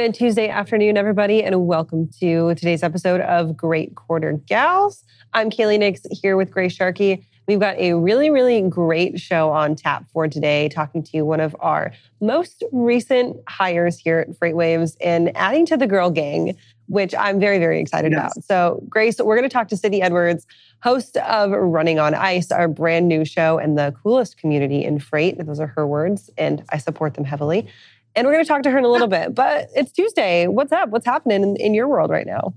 Good Tuesday afternoon, everybody, and welcome to today's episode of Great Quarter Gals. I'm Kaylee Nix here with Grace Sharkey. We've got a really, really great show on tap for today, talking to one of our most recent hires here at FreightWaves and adding to the girl gang, which I'm very, very excited yes. about. So, Grace, we're going to talk to Sydney Edwards, host of Running on Ice, our brand new show and the coolest community in freight. Those are her words, and I support them heavily. And we're going to talk to her in a little bit. But it's Tuesday. What's up? What's happening in, in your world right now?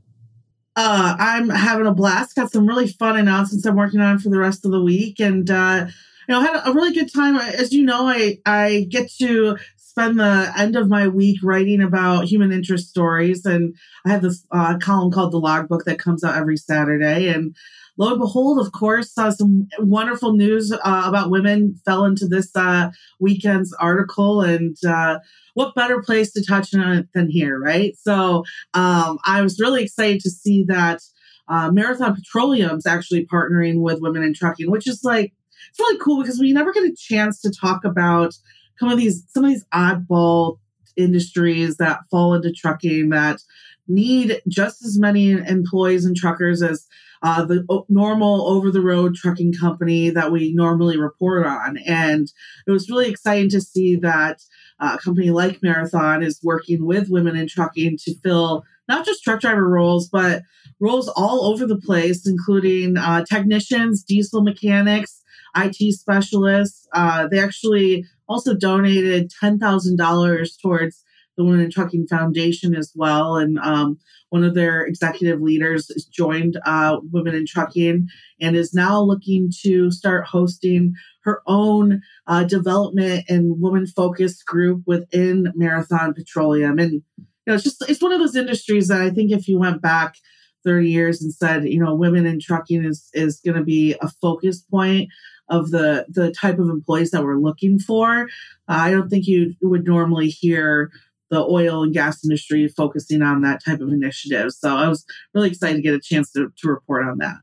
Uh, I'm having a blast. Got some really fun announcements I'm working on for the rest of the week, and uh, you know, had a really good time. As you know, I I get to spend the end of my week writing about human interest stories, and I have this uh, column called the Logbook that comes out every Saturday, and lo and behold, of course, uh, some wonderful news uh, about women fell into this uh, weekend's article, and uh, what better place to touch on it than here, right? So um, I was really excited to see that uh, Marathon Petroleum's actually partnering with Women in Trucking, which is like it's really cool because we never get a chance to talk about some of these some of these oddball industries that fall into trucking that need just as many employees and truckers as uh, the normal over the road trucking company that we normally report on. And it was really exciting to see that uh, a company like Marathon is working with women in trucking to fill not just truck driver roles, but roles all over the place, including uh, technicians, diesel mechanics, IT specialists. Uh, they actually also donated $10,000 towards the Women in Trucking Foundation as well. And um, one of their executive leaders joined uh, Women in Trucking and is now looking to start hosting her own uh, development and woman focused group within Marathon Petroleum. And you know, it's just it's one of those industries that I think if you went back 30 years and said, you know, women in trucking is is going to be a focus point of the the type of employees that we're looking for. Uh, I don't think you would normally hear the oil and gas industry focusing on that type of initiative. So I was really excited to get a chance to, to report on that.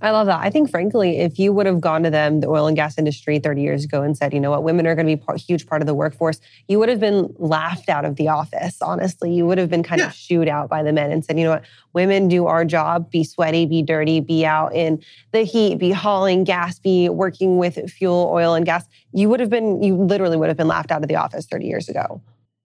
I love that. I think, frankly, if you would have gone to them, the oil and gas industry 30 years ago, and said, you know what, women are going to be a huge part of the workforce, you would have been laughed out of the office, honestly. You would have been kind yeah. of shooed out by the men and said, you know what, women do our job, be sweaty, be dirty, be out in the heat, be hauling gas, be working with fuel, oil, and gas. You would have been, you literally would have been laughed out of the office 30 years ago.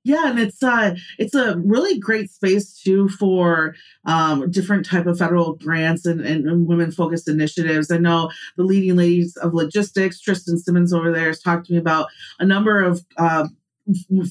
Yeah, and it's uh it's a really great space too for um, different type of federal grants and, and, women focused initiatives. I know the leading ladies of logistics, Tristan Simmons over there, has talked to me about a number of uh,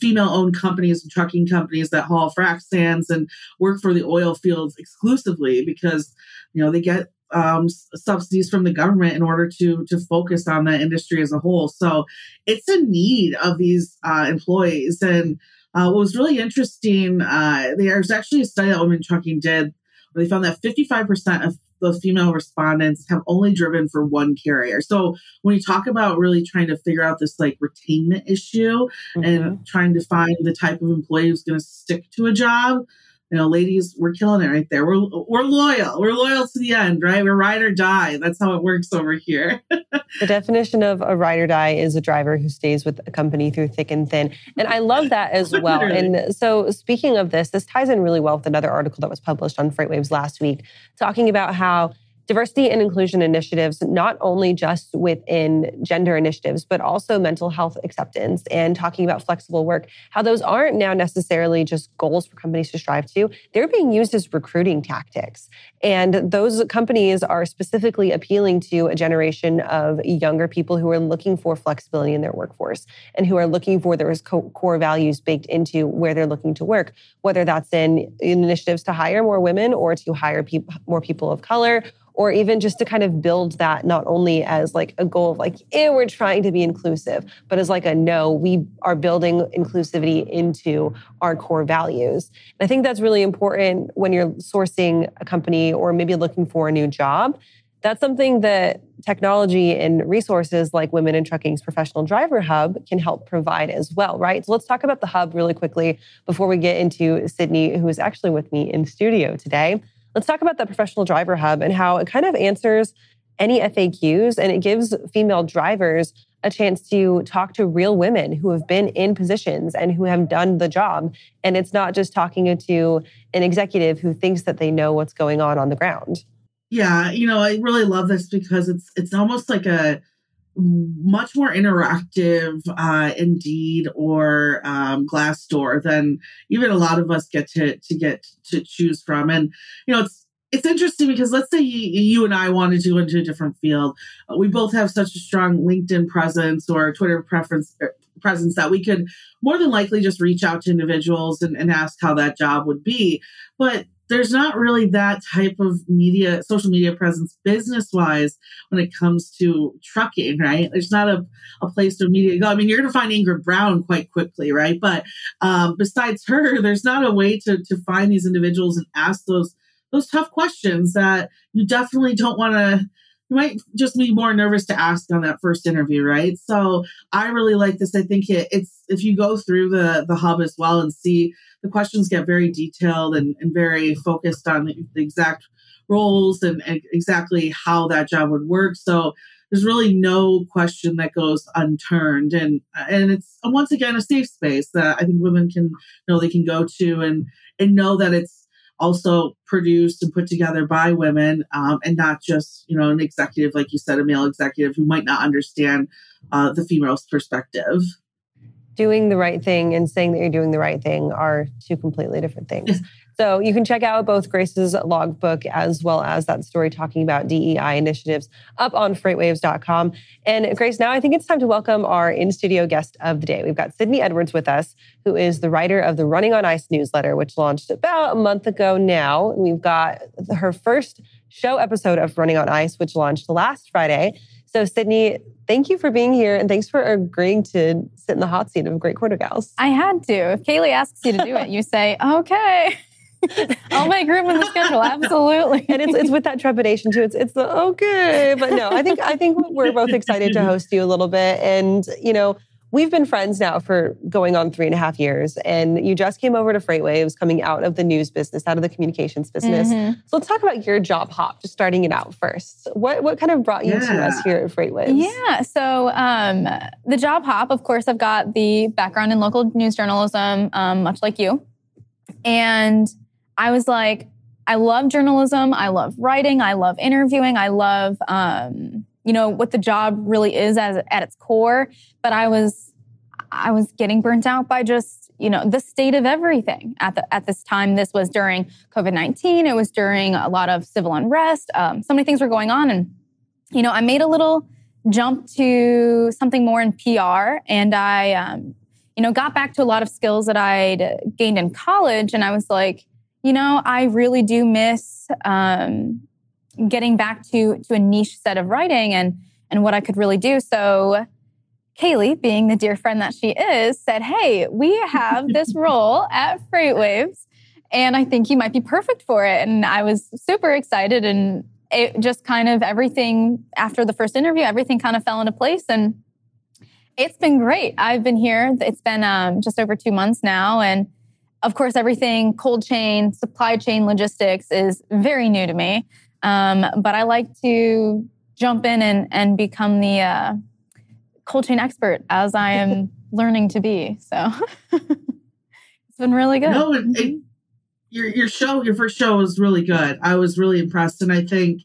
female owned companies and trucking companies that haul frac sands and work for the oil fields exclusively because you know they get um, subsidies from the government in order to to focus on that industry as a whole. So it's a need of these uh, employees and uh, what was really interesting, uh, there's actually a study that Women Trucking did where they found that 55% of the female respondents have only driven for one carrier. So when you talk about really trying to figure out this like retainment issue mm-hmm. and trying to find the type of employee who's going to stick to a job, you know, ladies, we're killing it right there. We're we're loyal. We're loyal to the end, right? We're ride or die. That's how it works over here. the definition of a ride or die is a driver who stays with a company through thick and thin. And I love that as well. and so speaking of this, this ties in really well with another article that was published on FreightWaves last week, talking about how diversity and inclusion initiatives, not only just within gender initiatives, but also mental health acceptance and talking about flexible work, how those aren't now necessarily just goals for companies to strive to. They're being used as recruiting tactics. And those companies are specifically appealing to a generation of younger people who are looking for flexibility in their workforce and who are looking for those core values baked into where they're looking to work, whether that's in initiatives to hire more women or to hire pe- more people of color or even just to kind of build that not only as like a goal of like, eh, we're trying to be inclusive, but as like a no, we are building inclusivity into our core values. And I think that's really important when you're sourcing a company or maybe looking for a new job. That's something that technology and resources like Women in Trucking's Professional Driver Hub can help provide as well, right? So let's talk about the hub really quickly before we get into Sydney, who is actually with me in studio today. Let's talk about the Professional Driver Hub and how it kind of answers any FAQs and it gives female drivers a chance to talk to real women who have been in positions and who have done the job. And it's not just talking to an executive who thinks that they know what's going on on the ground. Yeah, you know, I really love this because it's it's almost like a much more interactive uh, Indeed or um, Glassdoor than even a lot of us get to to get to choose from. And you know, it's it's interesting because let's say you, and I wanted to go into a different field. We both have such a strong LinkedIn presence or Twitter preference er, presence that we could more than likely just reach out to individuals and, and ask how that job would be. But there's not really that type of media, social media presence business wise when it comes to trucking, right? There's not a, a place to media go. I mean, you're going to find Ingrid Brown quite quickly, right? But um, besides her, there's not a way to, to find these individuals and ask those those tough questions that you definitely don't want to you might just be more nervous to ask on that first interview, right? So I really like this. I think it, it's if you go through the the hub as well and see the questions get very detailed and, and very focused on the, exact roles and, and exactly how that job would work. So there's really no question that goes unturned and and it's once again a safe space that I think women can know they can go to and and know that it's also produced and put together by women um, and not just you know an executive like you said a male executive who might not understand uh, the female's perspective doing the right thing and saying that you're doing the right thing are two completely different things. so you can check out both Grace's logbook as well as that story talking about DEI initiatives up on freightwaves.com. And Grace, now I think it's time to welcome our in studio guest of the day. We've got Sydney Edwards with us, who is the writer of the Running on Ice newsletter, which launched about a month ago now. We've got her first show episode of Running on Ice, which launched last Friday. So, Sydney, thank you for being here and thanks for agreeing to sit in the hot seat of Great Quarter Gals. I had to. If Kaylee asks you to do it, you say, okay. I'll make room in the schedule. Absolutely. and it's it's with that trepidation too. It's it's the okay, but no, I think I think we're both excited to host you a little bit. And you know, We've been friends now for going on three and a half years, and you just came over to FreightWaves coming out of the news business, out of the communications business. Mm-hmm. So let's talk about your job hop, just starting it out first. What what kind of brought you yeah. to us here at FreightWaves? Yeah, so um, the job hop, of course, I've got the background in local news journalism, um, much like you, and I was like, I love journalism, I love writing, I love interviewing, I love. Um, you know what the job really is as at its core but i was i was getting burnt out by just you know the state of everything. At the at this time this was during covid-19 it was during a lot of civil unrest. Um, so many things were going on and you know i made a little jump to something more in pr and i um, you know got back to a lot of skills that i'd gained in college and i was like you know i really do miss um, getting back to to a niche set of writing and and what I could really do. So Kaylee, being the dear friend that she is, said, "Hey, we have this role at FreightWaves, and I think you might be perfect for it." And I was super excited, and it just kind of everything after the first interview, everything kind of fell into place, and it's been great. I've been here; it's been um, just over two months now, and of course, everything cold chain, supply chain, logistics is very new to me. Um, but I like to jump in and, and become the uh, cold chain expert as I am learning to be. So it's been really good. No, it, it, mm-hmm. your your show, your first show was really good. I was really impressed, and I think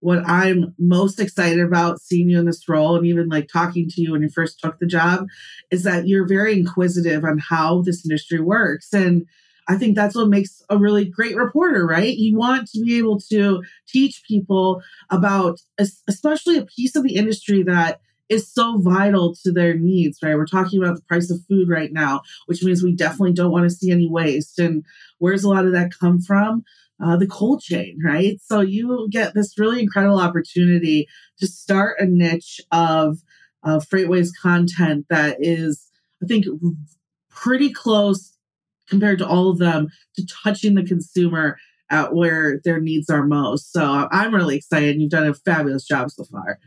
what I'm most excited about seeing you in this role and even like talking to you when you first took the job is that you're very inquisitive on how this industry works and I think that's what makes a really great reporter, right? You want to be able to teach people about, especially a piece of the industry that is so vital to their needs, right? We're talking about the price of food right now, which means we definitely don't want to see any waste. And where's a lot of that come from? Uh, the cold chain, right? So you get this really incredible opportunity to start a niche of uh, FreightWaves content that is, I think, pretty close compared to all of them to touching the consumer at where their needs are most. So I'm really excited. You've done a fabulous job so far.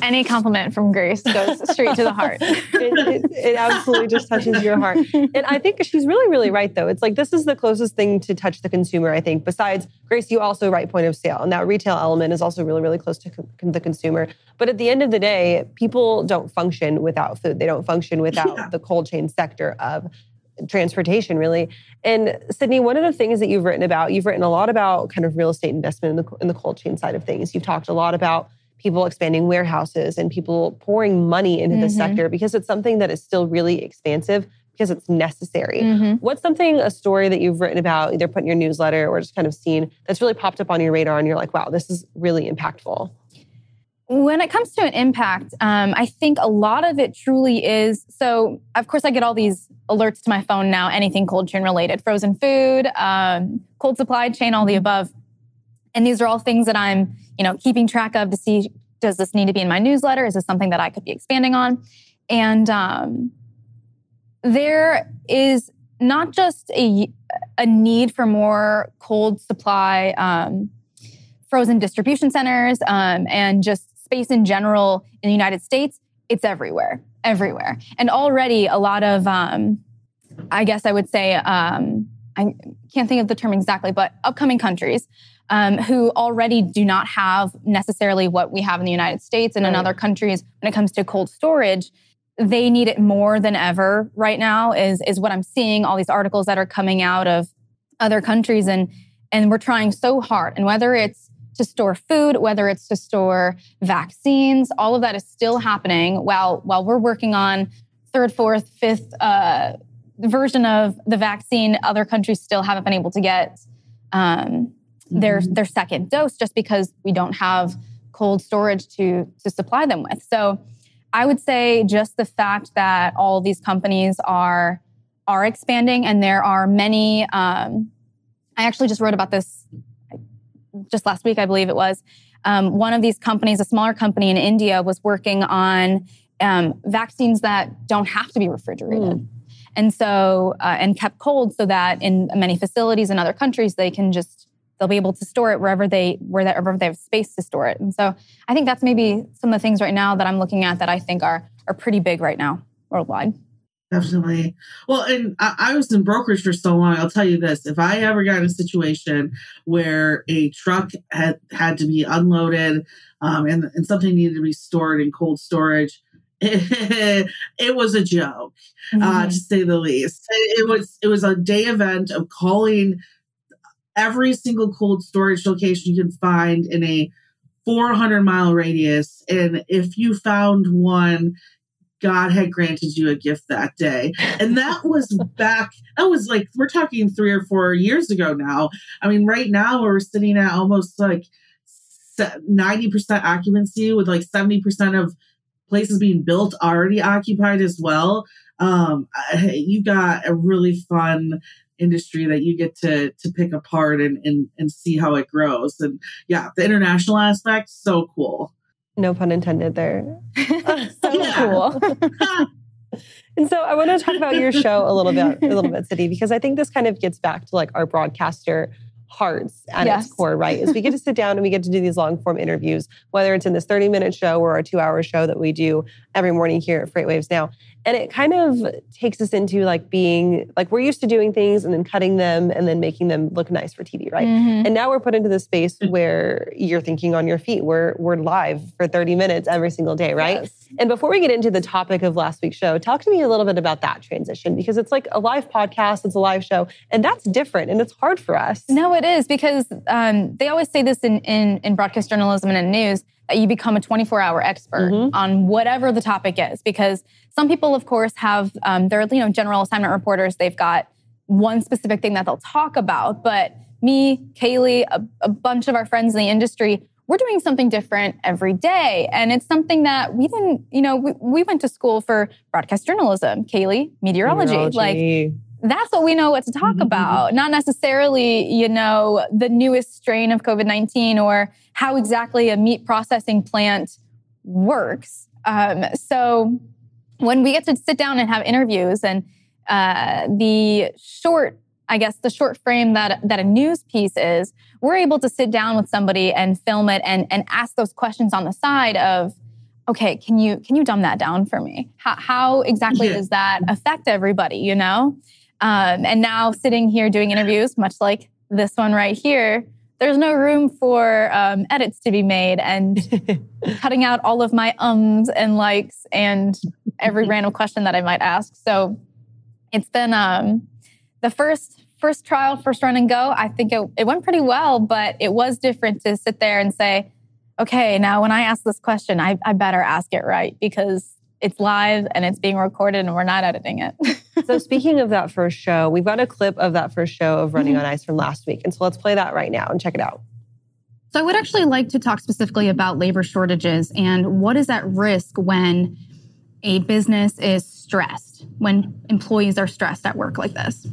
Any compliment from Grace goes straight to the heart. it, it, it, absolutely just touches your heart. And I think she's really, really right, though. It's like this is the closest thing to touch the consumer, I think. Besides, Grace, you also write point of sale. And that retail element is also really, really close to the consumer. But at the end of the day, people don't function without food. They don't function without yeah. the cold chain sector of transportation really and sydney one of the things that you've written about you've written a lot about kind of real estate investment in the, in the cold chain side of things you've talked a lot about people expanding warehouses and people pouring money into mm-hmm. the sector because it's something that is still really expansive because it's necessary. Mm-hmm. What's something, a story that you've written about, either put in your newsletter or just kind of seen that's really popped up on your radar and you're like, wow, this is really impactful? When it comes to an impact, um, I think a lot of it truly is. So, of course, I get all these alerts to my phone now, anything cold chain related, frozen food, um, cold supply chain, all the above. And these are all things that I'm, you know, keeping track of to see does this need to be in my newsletter? Is this something that I could be expanding on? And um, there is not just a, a need for more cold supply, um, frozen distribution centers, um, and just space in general in the United States. It's everywhere, everywhere. And already a lot of, um, I guess I would say, um, I can't think of the term exactly, but upcoming countries um, who already do not have necessarily what we have in the United States and right. in other countries when it comes to cold storage. They need it more than ever right now. Is is what I'm seeing. All these articles that are coming out of other countries, and and we're trying so hard. And whether it's to store food, whether it's to store vaccines, all of that is still happening while while we're working on third, fourth, fifth uh, version of the vaccine. Other countries still haven't been able to get um, their mm-hmm. their second dose just because we don't have cold storage to to supply them with. So I would say just the fact that all these companies are are expanding and there are many um, I actually just wrote about this just last week, I believe it was. Um, one of these companies, a smaller company in India, was working on um, vaccines that don't have to be refrigerated. Mm. And so, uh, and kept cold so that in many facilities in other countries, they can just they'll be able to store it wherever they wherever they have space to store it. And so I think that's maybe some of the things right now that I'm looking at that I think are are pretty big right now worldwide. Definitely. Well, and I, I, was in brokerage for so long. I'll tell you this: if I ever got in a situation where a truck had had to be unloaded um, and and something needed to be stored in cold storage, it, it was a joke, uh, mm-hmm. uh, to say the least. It, it was it was a day event of calling every single cold storage location you can find in a 400 mile radius. And if you found one, God had granted you a gift that day. And that was back, that was like, we're talking three or four years ago now. I mean, right now we're sitting at almost like 90% occupancy with like 70% of places being built already occupied as well. Um, you got a really fun industry that you get to to pick apart and and, and see how it grows. And yeah, the international aspect, so cool. No pun intended there. Uh, so cool. and so I want to talk about your show a little bit, a little bit, City, because I think this kind of gets back to like our broadcaster hearts at yes. its core, right? Is we get to sit down and we get to do these long form interviews, whether it's in this 30 minute show or a two hour show that we do every morning here at Freight Waves Now. And it kind of takes us into like being like we're used to doing things and then cutting them and then making them look nice for TV, right? Mm-hmm. And now we're put into the space where you're thinking on your feet. We're we're live for 30 minutes every single day, right? Yes. And before we get into the topic of last week's show, talk to me a little bit about that transition because it's like a live podcast, it's a live show, and that's different and it's hard for us. No, it is because um, they always say this in, in, in broadcast journalism and in news that you become a 24 hour expert mm-hmm. on whatever the topic is because some people, of course, have um, they're you know general assignment reporters. They've got one specific thing that they'll talk about. But me, Kaylee, a, a bunch of our friends in the industry, we're doing something different every day. And it's something that we didn't, you know, we, we went to school for broadcast journalism, Kaylee, meteorology. meteorology. Like that's what we know what to talk mm-hmm. about, not necessarily, you know, the newest strain of COVID 19 or how exactly a meat processing plant works. Um, so when we get to sit down and have interviews and uh, the short I guess the short frame that that a news piece is, we're able to sit down with somebody and film it and and ask those questions on the side of okay, can you can you dumb that down for me? How, how exactly yeah. does that affect everybody? You know, um, and now sitting here doing interviews, much like this one right here, there's no room for um, edits to be made and cutting out all of my ums and likes and every random question that I might ask. So it's been um, the first first trial, first run and go. I think it, it went pretty well, but it was different to sit there and say, okay, now when I ask this question, I, I better ask it right because it's live and it's being recorded and we're not editing it. so speaking of that first show, we've got a clip of that first show of Running mm-hmm. on Ice from last week. And so let's play that right now and check it out. So I would actually like to talk specifically about labor shortages and what is at risk when a business is stressed, when employees are stressed at work like this.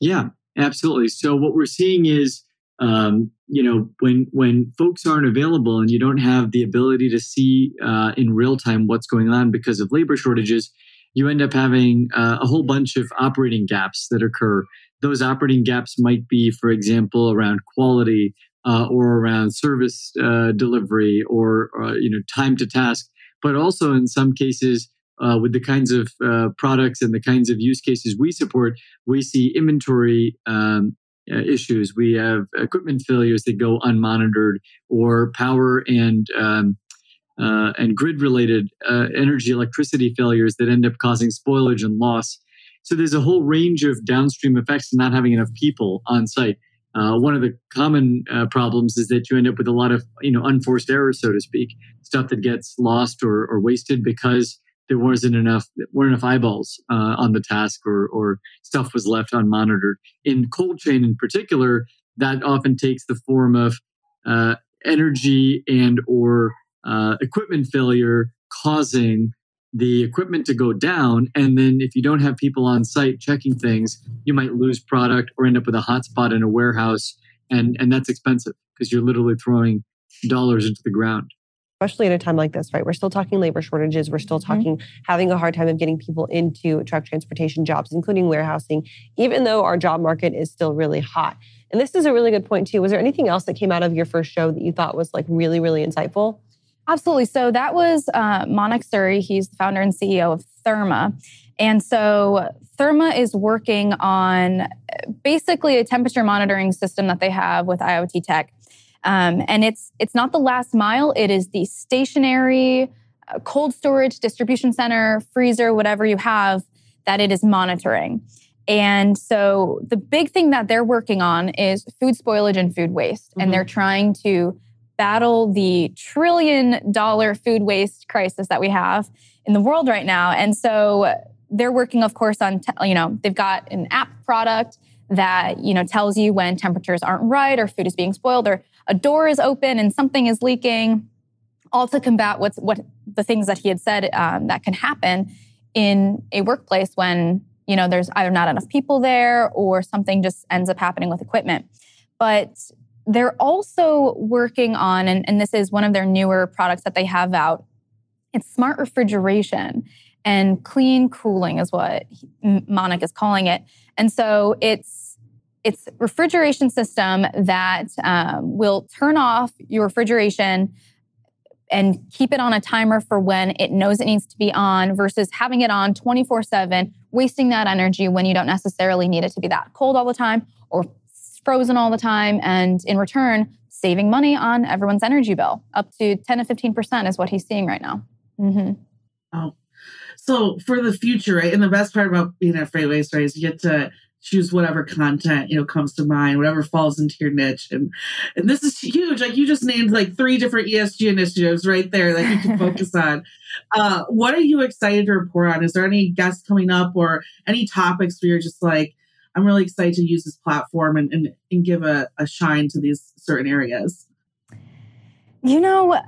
Yeah, absolutely. So what we're seeing is um, you know when when folks aren't available and you don't have the ability to see uh, in real time what's going on because of labor shortages you end up having uh, a whole bunch of operating gaps that occur. Those operating gaps might be for example around quality uh, or around service uh, delivery or uh, you know time to task but also in some cases uh, with the kinds of products and the kinds of use cases we support, we see inventory um, uh, issues. We have equipment failures that go unmonitored, or power and um, uh, and grid related uh, energy electricity failures that end up causing spoilage and loss. So there's a whole range of downstream effects of not having enough people on site. Uh, one of the common uh, problems is that you end up with a lot of you know unforced errors, so to speak, stuff that gets lost or, or wasted because there wasn't enough weren't enough eyeballs uh, on the task or or stuff was left unmonitored. In cold chain, in particular, that often takes the form of uh, energy and or uh, equipment failure causing the equipment to go down and then if you don't have people on site checking things you might lose product or end up with a hotspot in a warehouse and and that's expensive because you're literally throwing dollars into the ground especially at a time like this, right? We're still talking labor shortages. We're still mm-hmm. talking mm-hmm. having a hard time of getting people into truck transportation jobs, including warehousing, even though our job market is still really hot. And this is a really good point, too. Was there anything else that came out of your first show that you thought was like really, really insightful? Absolutely. So that was uh, Manik Suri. He's the founder and CEO of Therma. And so Therma is working on basically a temperature monitoring system that they have with IoT tech um, and it's it's not the last mile; it is the stationary uh, cold storage distribution center, freezer, whatever you have that it is monitoring. And so the big thing that they're working on is food spoilage and food waste, mm-hmm. and they're trying to battle the trillion dollar food waste crisis that we have in the world right now. And so they're working, of course, on, you know, they've got an app product that, you know, tells you when temperatures aren't right or food is being spoiled or a door is open and something is leaking, all to combat what's what the things that he had said um, that can happen in a workplace when you know there's either not enough people there or something just ends up happening with equipment. But they're also working on, and, and this is one of their newer products that they have out. It's smart refrigeration and clean cooling is what Manik is calling it. And so it's it's refrigeration system that um, will turn off your refrigeration and keep it on a timer for when it knows it needs to be on versus having it on 24 7, wasting that energy when you don't necessarily need it to be that cold all the time or frozen all the time. And in return, saving money on everyone's energy bill. Up to 10 to 15% is what he's seeing right now. Mm-hmm. Oh. So for the future, right? And the best part about being at Freightwaves, right, is you get to choose whatever content you know comes to mind whatever falls into your niche. And and this is huge. Like you just named like three different esg initiatives right there that you can focus on. Uh, what are you excited to report on? Is there any guests coming up or any topics where you're just like i'm really excited to use this platform and and, and give a, a shine to these certain areas you know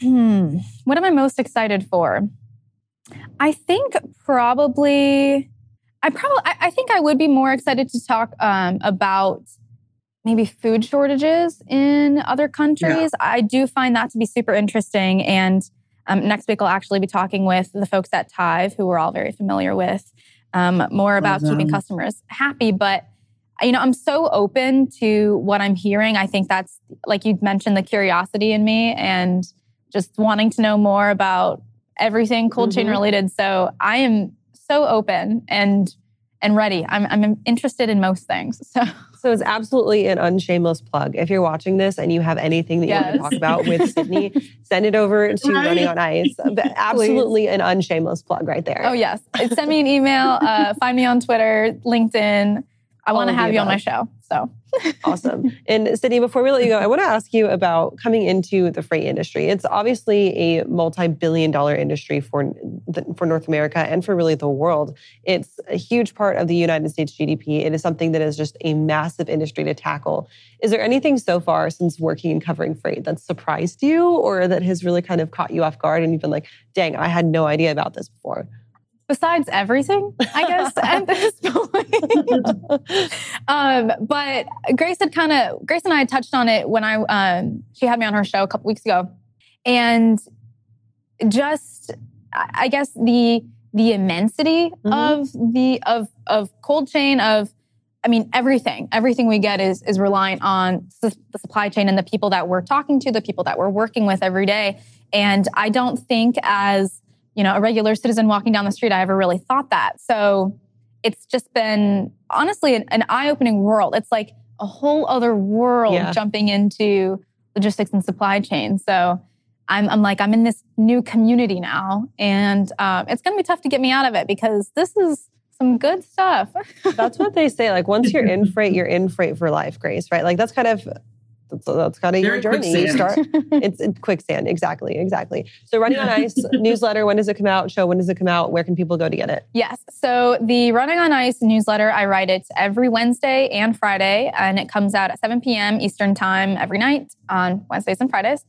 hmm, what am i most excited for? I think probably I probably, I, I, think I would be more excited to talk um, about maybe food shortages in other countries. Yeah. I do find that to be super interesting. And um, next week, I'll actually be talking with the folks at Tive, who we're all very familiar with, um, more about keeping customers happy. But you know, I'm so open to what I'm hearing. I think that's like you mentioned, the curiosity in me, and just wanting to know more about everything cold mm-hmm. chain related. So I am so open and and ready. I'm I'm interested in most things. So so it's absolutely an unshameless plug. If you're watching this and you have anything that you want to talk about with Sydney, send it over to right. Running on Ice. Absolutely an unshameless plug right there. Oh yes, send me an email. Uh, find me on Twitter, LinkedIn. I want to have you on my show. So awesome. And Sydney, before we let you go, I want to ask you about coming into the freight industry. It's obviously a multi-billion dollar industry for, for North America and for really the world. It's a huge part of the United States GDP. It is something that is just a massive industry to tackle. Is there anything so far since working and covering freight that surprised you or that has really kind of caught you off guard and you've been like, dang, I had no idea about this before? Besides everything, I guess, at this point. um, but Grace had kind of, Grace and I touched on it when I, um, she had me on her show a couple weeks ago. And just, I guess the, the immensity mm-hmm. of the, of, of cold chain of, I mean, everything, everything we get is, is reliant on the supply chain and the people that we're talking to, the people that we're working with every day. And I don't think as, you know, a regular citizen walking down the street, I ever really thought that. So it's just been honestly an, an eye opening world. It's like a whole other world yeah. jumping into logistics and supply chain. So I'm, I'm like, I'm in this new community now, and um, it's going to be tough to get me out of it because this is some good stuff. that's what they say. Like once you're in freight, you're in freight for life, Grace. Right? Like that's kind of that's, that's kind of your journey. You start it's, it's quicksand. Exactly, exactly. So running on ice newsletter. When does it come out? Show when does it come out? Where can people go to get it? Yes. So the running on ice newsletter, I write it every Wednesday and Friday, and it comes out at 7 p.m. Eastern time every night on Wednesdays and Fridays.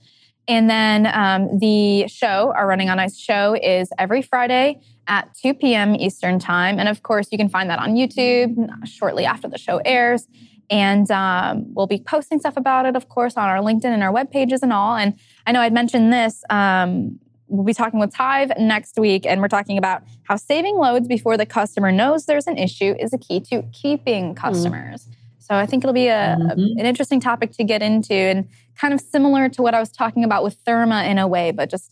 And then um, the show, our Running on Ice show, is every Friday at 2 p.m. Eastern Time. And of course, you can find that on YouTube shortly after the show airs. And um, we'll be posting stuff about it, of course, on our LinkedIn and our web pages and all. And I know I'd mentioned this. Um, we'll be talking with Tive next week, and we're talking about how saving loads before the customer knows there's an issue is a key to keeping hmm. customers. Mm. So I think it'll be a, mm-hmm. an interesting topic to get into, and kind of similar to what I was talking about with Therma in a way, but just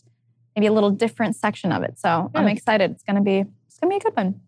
maybe a little different section of it. So yeah. I'm excited. It's gonna be it's gonna be a good one.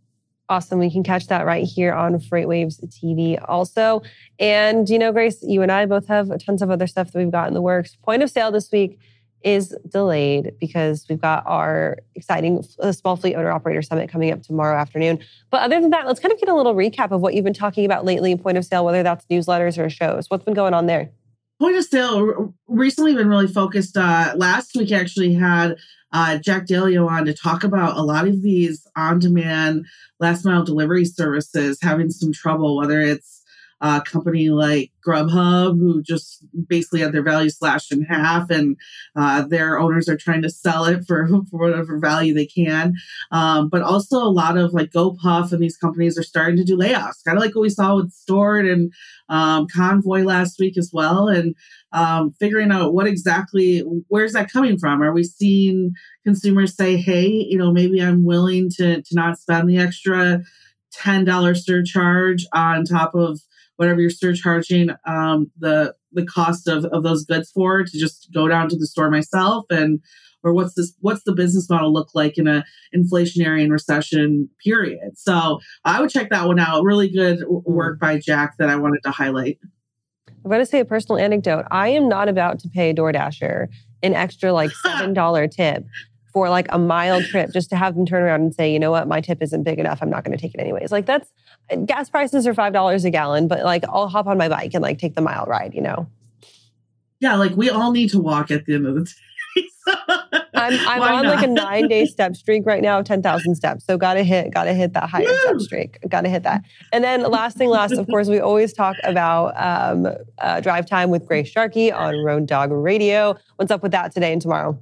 Awesome. We can catch that right here on FreightWaves TV also. And, you know, Grace, you and I both have tons of other stuff that we've got in the works. Point of sale this week is delayed because we've got our exciting uh, small fleet owner operator summit coming up tomorrow afternoon. But other than that, let's kind of get a little recap of what you've been talking about lately in point of sale, whether that's newsletters or shows. What's been going on there? Point of sale recently been really focused. Uh, last week actually had uh, Jack Daleo on to talk about a lot of these on demand last mile delivery services having some trouble, whether it's a company like Grubhub, who just basically had their value slashed in half, and uh, their owners are trying to sell it for, for whatever value they can. Um, but also, a lot of like GoPuff and these companies are starting to do layoffs, kind of like what we saw with Stord and um, Convoy last week as well. And um, figuring out what exactly, where's that coming from? Are we seeing consumers say, hey, you know, maybe I'm willing to, to not spend the extra $10 surcharge on top of whatever you're surcharging um, the the cost of, of those goods for to just go down to the store myself and or what's this what's the business model look like in a inflationary and recession period? So i would check that one out. Really good work by jack that i wanted to highlight. I'm going to say a personal anecdote. I am not about to pay doordasher an extra like seven dollar tip for like a mile trip just to have them turn around and say, you know what, my tip isn't big enough. I'm not going to take it anyways. Like that's gas prices are five dollars a gallon, but like I'll hop on my bike and like take the mile ride. You know. Yeah, like we all need to walk at the end of the day. I'm, I'm on not? like a nine day step streak right now 10,000 steps. So gotta hit, gotta hit that higher Woo! step streak. Gotta hit that. And then last thing last, of course, we always talk about um, uh, drive time with Grace Sharkey on Road Dog Radio. What's up with that today and tomorrow?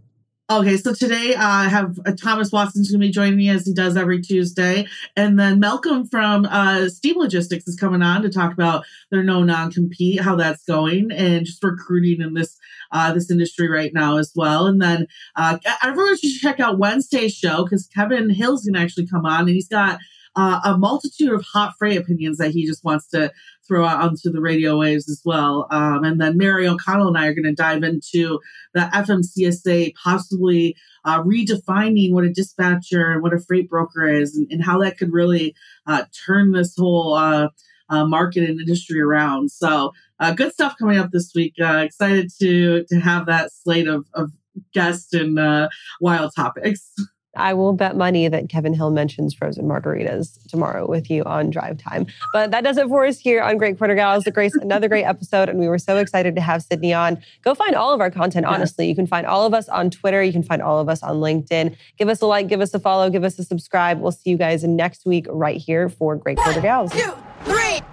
Okay, so today uh, I have uh, Thomas Watson's going to be joining me as he does every Tuesday, and then Malcolm from uh, Steam Logistics is coming on to talk about their no non compete, how that's going, and just recruiting in this uh, this industry right now as well. And then uh, everyone should check out Wednesday's show because Kevin Hill's going to actually come on, and he's got uh, a multitude of hot freight opinions that he just wants to throw out onto the radio waves as well. Um, and then Mary O'Connell and I are going to dive into the FMCSA possibly uh, redefining what a dispatcher and what a freight broker is and, and how that could really uh, turn this whole uh, uh, market and industry around. So uh, good stuff coming up this week. Uh, excited to to have that slate of, of guests and wild topics. I will bet money that Kevin Hill mentions frozen margaritas tomorrow with you on drive time. But that does it for us here on Great Quarter Gals. Grace, another great episode, and we were so excited to have Sydney on. Go find all of our content, honestly. You can find all of us on Twitter. You can find all of us on LinkedIn. Give us a like, give us a follow, give us a subscribe. We'll see you guys next week right here for Great Quarter Gals. One, two, three.